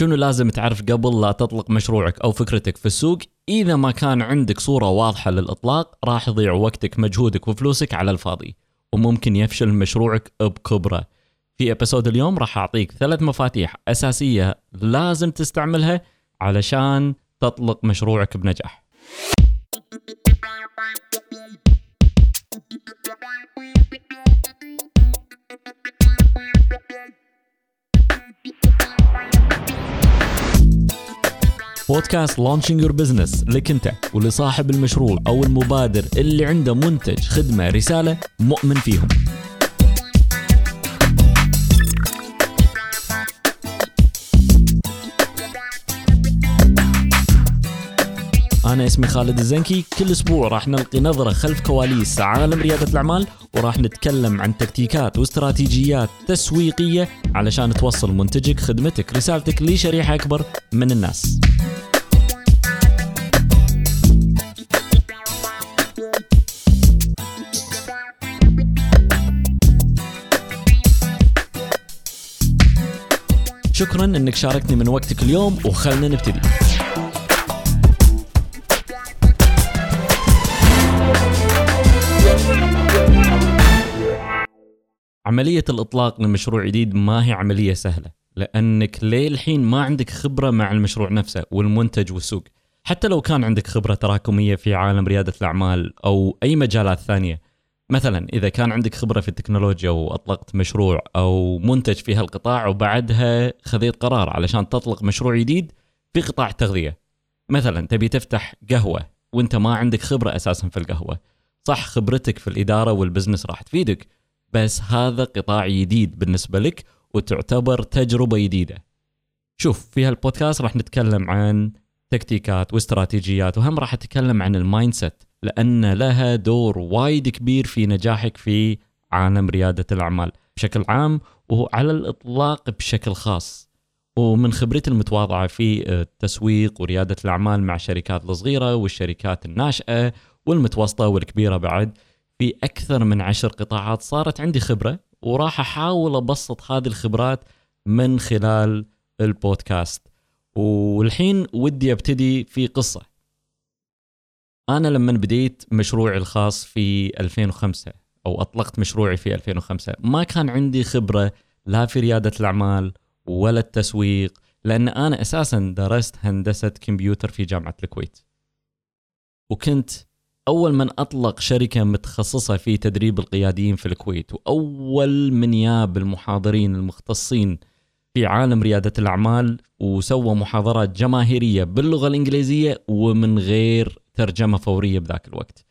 شنو لازم تعرف قبل لا تطلق مشروعك أو فكرتك في السوق؟ إذا ما كان عندك صورة واضحة للإطلاق راح يضيع وقتك مجهودك وفلوسك على الفاضي وممكن يفشل مشروعك بكبرة. في ابيسود اليوم راح أعطيك ثلاث مفاتيح أساسية لازم تستعملها علشان تطلق مشروعك بنجاح. بودكاست Launching Your Business لك انت ولصاحب المشروع أو المبادر اللي عنده منتج خدمة رسالة مؤمن فيهم. أنا اسمي خالد الزنكي. كل أسبوع راح نلقي نظرة خلف كواليس عالم ريادة الأعمال وراح نتكلم عن تكتيكات واستراتيجيات تسويقية علشان توصل منتجك خدمتك رسالتك لشريحة أكبر من الناس. شكرا إنك شاركتني من وقتك اليوم وخلنا نبتدي. عملية الإطلاق لمشروع جديد ما هي عملية سهلة لأنك ليه الحين ما عندك خبرة مع المشروع نفسه والمنتج والسوق. حتى لو كان عندك خبرة تراكمية في عالم ريادة الأعمال أو أي مجالات ثانية مثلا إذا كان عندك خبرة في التكنولوجيا وأطلقت مشروع أو منتج في هالقطاع وبعدها خذيت قرار علشان تطلق مشروع جديد في قطاع التغذية. مثلا تبي تفتح قهوة وأنت ما عندك خبرة أساسا في القهوة. صح خبرتك في الإدارة وال business راح تفيدك بس هذا قطاع جديد بالنسبة لك وتعتبر تجربة جديدة. شوف في هالبودكاست راح نتكلم عن تكتيكات واستراتيجيات وهم راح أتكلم عن ال mindset لأن لها دور وايد كبير في نجاحك في عالم ريادة الأعمال بشكل عام وعالم الإطلاق بشكل خاص. ومن خبرتي المتواضعة في التسويق وريادة الأعمال مع الشركات الصغيرة والشركات الناشئة والمتوسطة والكبيرة بعد في أكثر من عشر قطاعات صارت عندي خبرة وراح أحاول أبسط هذه الخبرات من خلال البودكاست. والحين ودي أبتدي في قصة. أنا لما بديت مشروعي الخاص في 2005 أو أطلقت مشروعي في 2005 ما كان عندي خبرة لا في ريادة الأعمال ولا التسويق لأن أنا أساسا درست هندسة كمبيوتر في جامعة الكويت. وكنت أول من أطلق شركة متخصصة في تدريب القياديين في الكويت وأول من ياب المحاضرين المختصين في عالم ريادة الأعمال وسوى محاضرات جماهيرية باللغة الإنجليزية ومن غير ترجمة فورية بذاك الوقت.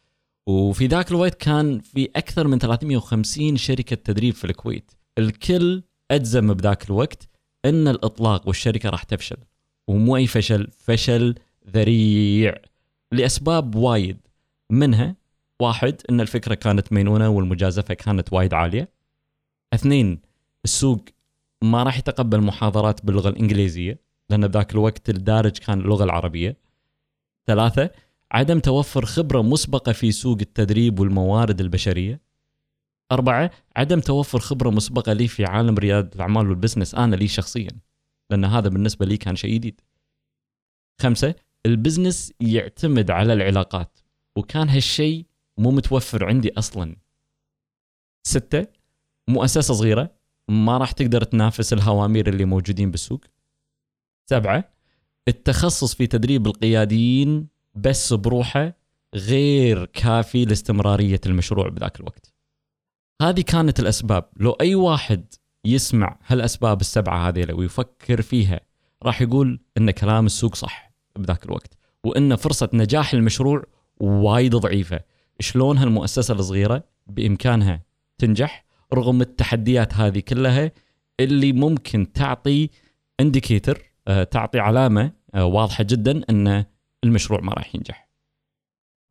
وفي ذاك الوقت كان في أكثر من 350 شركة تدريب في الكويت، الكل أجزم بذاك الوقت إن الإطلاق والشركة راح تفشل. ومو أي فشل، فشل ذريع لأسباب وايد منها واحد إن الفكرة كانت مينونة والمجازفة كانت وايد عالية. اثنين السوق ما راح يتقبل محاضرات باللغة الإنجليزية لأن بذاك الوقت الدارج كان اللغة العربية. ثلاثة عدم توفر خبرة مسبقة في سوق التدريب والموارد البشرية. أربعة عدم توفر خبرة مسبقة لي في عالم ريادة الأعمال وال business أنا لي شخصيا لأن هذا بالنسبة لي كان شيء جديد. خمسة ال business يعتمد على العلاقات وكان هالشيء مو متوفر عندي أصلا. ستة مؤسسة صغيرة ما راح تقدر تنافس الهوامير اللي موجودين بالسوق. سبعة التخصص في تدريب القياديين بس بروحه غير كافي لاستمرارية المشروع بذاك الوقت. هذه كانت الأسباب. لو أي واحد يسمع هالأسباب السبعة هذه ويفكر فيها راح يقول أن كلام السوق صح بذاك الوقت وأن فرصة نجاح المشروع وايد ضعيفة. شلون هالمؤسسة الصغيرة بإمكانها تنجح رغم التحديات هذه كلها اللي ممكن تعطي انديكيتر تعطي علامة آه، واضحة جدا أن المشروع ما راح ينجح.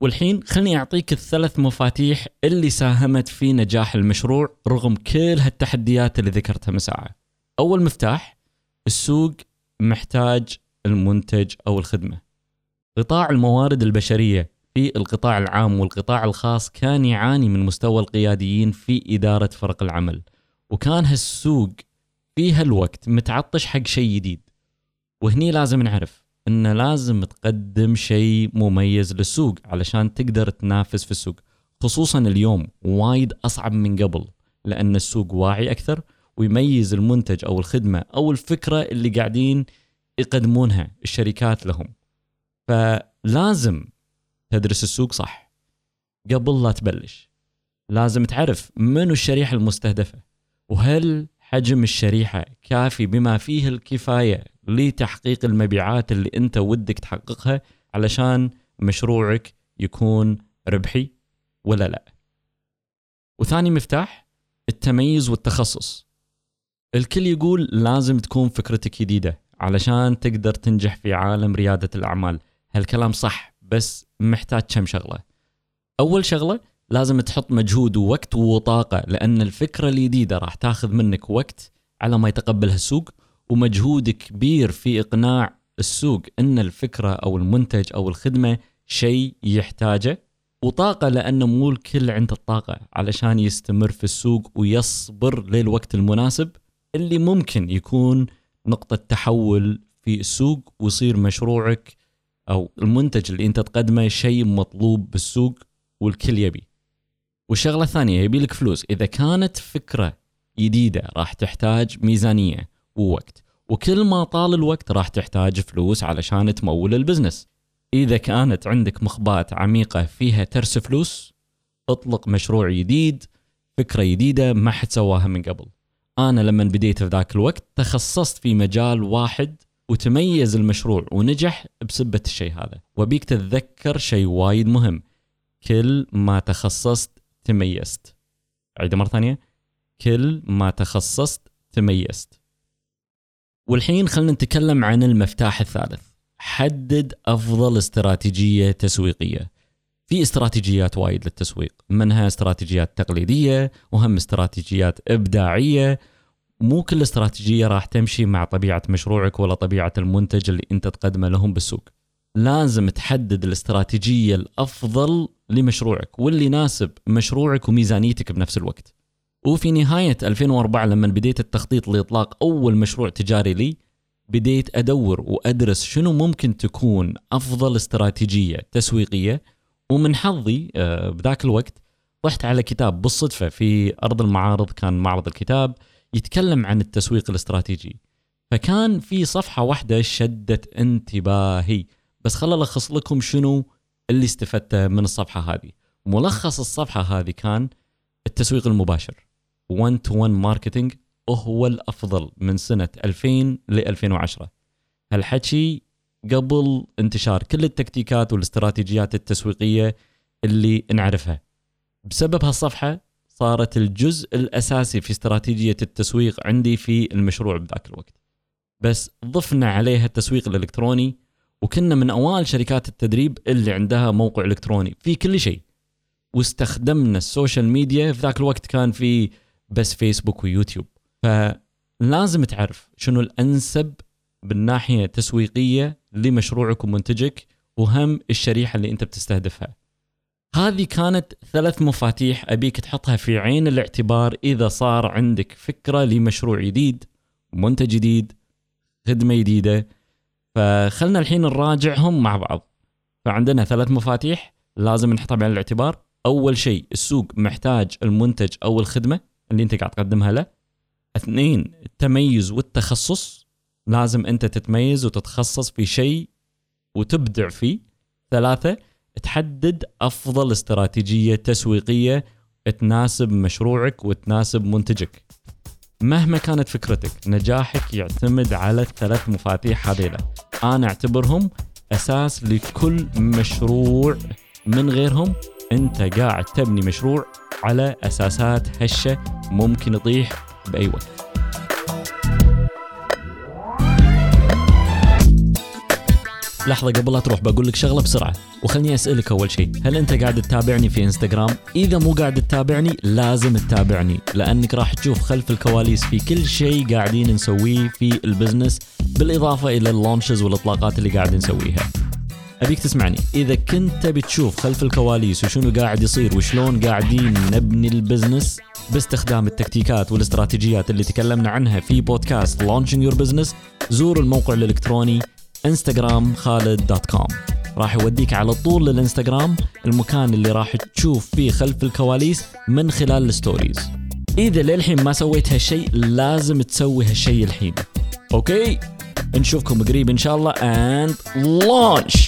والحين خلني أعطيك الثلاث مفاتيح اللي ساهمت في نجاح المشروع رغم كل هالتحديات اللي ذكرتها من ساعة أول مفتاح السوق محتاج المنتج أو الخدمة. قطاع الموارد البشرية في القطاع العام والقطاع الخاص كان يعاني من مستوى القياديين في إدارة فرق العمل وكان هالسوق في هالوقت متعطش حق شيء جديد. وهني لازم نعرف إن لازم تقدم شيء مميز للسوق علشان تقدر تنافس في السوق. خصوصا اليوم وايد أصعب من قبل لأن السوق واعي أكثر ويميز المنتج أو الخدمة أو الفكرة اللي قاعدين يقدمونها الشركات لهم. فلازم تدرس السوق صح. قبل لا تبلش لازم تعرف منو الشريحة المستهدفة وهل حجم الشريحة كافي بما فيه الكفاية لتحقيق المبيعات اللي انت ودك تحققها علشان مشروعك يكون ربحي ولا لا. وثاني مفتاح التميز والتخصص. الكل يقول لازم تكون فكرتك جديدة علشان تقدر تنجح في عالم ريادة الأعمال. هالكلام صح بس محتاج كم شغلة؟ أول شغلة لازم تحط مجهود ووقت وطاقة لأن الفكرة الجديدة راح تاخذ منك وقت على ما يتقبلها السوق ومجهود كبير في إقناع السوق أن الفكرة أو المنتج أو الخدمة شيء يحتاجه وطاقة لأنه مو الكل عنده الطاقة علشان يستمر في السوق ويصبر للوقت المناسب اللي ممكن يكون نقطة تحول في السوق ويصير مشروعك أو المنتج اللي أنت تقدمه شيء مطلوب بالسوق والكل يبي. والشغلة الثانية يبي لك فلوس. إذا كانت فكرة جديدة راح تحتاج ميزانية. ووقت وكل ما طال الوقت راح تحتاج فلوس علشان تمول البزنس. إذا كانت عندك مخبات عميقة فيها ترس فلوس اطلق مشروع جديد فكرة جديدة ما حد سواها من قبل. أنا لما بديت في ذاك الوقت تخصصت في مجال واحد وتميز المشروع ونجح بسبة الشيء هذا. وبيك تتذكر شيء وايد مهم. كل ما تخصصت تميزت. عيدة مرة ثانية. كل ما تخصصت تميزت. والحين خلينا نتكلم عن المفتاح الثالث. حدد أفضل استراتيجية تسويقية. في استراتيجيات وايد للتسويق. منها استراتيجيات تقليدية وهم استراتيجيات إبداعية. مو كل استراتيجية راح تمشي مع طبيعة مشروعك ولا طبيعة المنتج اللي أنت تقدمه لهم بالسوق. لازم تحدد الاستراتيجية الأفضل لمشروعك واللي يناسب مشروعك وميزانيتك بنفس الوقت. وفي نهاية 2004 لما بديت التخطيط لإطلاق أول مشروع تجاري لي بديت أدور وأدرس شنو ممكن تكون أفضل استراتيجية تسويقية. ومن حظي آه، بذاك الوقت طحت على كتاب بالصدفة في أرض المعارض كان معرض الكتاب يتكلم عن التسويق الاستراتيجي. فكان في صفحة واحدة شدت انتباهي. بس خل ألخص لكم شنو اللي استفدته من الصفحة هذه. ملخص الصفحة هذه كان التسويق المباشر. 1 to 1 marketing هو الأفضل من سنة 2000 ل 2010 هالحكي قبل انتشار كل التكتيكات والاستراتيجيات التسويقية اللي نعرفها. بسبب هالصفحة صارت الجزء الأساسي في استراتيجية التسويق عندي في المشروع بذاك الوقت. بس ضفنا عليها التسويق الإلكتروني وكنا من أوائل شركات التدريب اللي عندها موقع إلكتروني في كل شيء. واستخدمنا ال social media في ذاك الوقت كان في بس فيسبوك ويوتيوب فلازم تعرف شنو الأنسب بالناحية التسويقية لمشروعك ومنتجك وهم الشريحة اللي أنت بتستهدفها. هذه كانت ثلاث مفاتيح أبيك تحطها في عين الاعتبار إذا صار عندك فكرة لمشروع جديد، منتج جديد، خدمة جديدة. فخلنا الحين نراجعهم مع بعض. فعندنا ثلاث مفاتيح لازم نحطها بعين الاعتبار. أول شيء السوق محتاج المنتج أو الخدمة اللي انت قاعد تقدمها له. اثنين التميز والتخصص. لازم انت تتميز وتتخصص في شيء وتبدع فيه. ثلاثة تحدد أفضل استراتيجية تسويقية تناسب مشروعك وتناسب منتجك. مهما كانت فكرتك نجاحك يعتمد على الثلاث مفاتيح هذيلا. أنا أعتبرهم أساس لكل مشروع من غيرهم. أنت قاعد تبني مشروع على أساسات هشة ممكن يطيح بأي وقت لحظة قبل لا تروح بقول لك شغلة بسرعة وخلني أسألك أول شيء هل أنت قاعد تتابعني في إنستغرام؟ إذا مو قاعد تتابعني لازم تتابعني لأنك راح تشوف خلف الكواليس في كل شيء قاعدين نسويه في ال business بالإضافة إلى ال launches والإطلاقات اللي قاعد نسويها أبيك تسمعني. إذا كنت تبي تشوف خلف الكواليس وشنو قاعد يصير وشلون قاعدين نبني ال business باستخدام التكتيكات والاستراتيجيات اللي تكلمنا عنها في بودكاست Launching Your Business زوروا الموقع الإلكتروني انستغرام خالد dot com راح يوديك على طول للإنستغرام المكان اللي راح تشوف فيه خلف الكواليس من خلال ال stories. إذا للحين ما سويت هالشيء لازم تسوي هالشيء الحين. okay؟ نشوفكم قريب إن شاء الله and launch!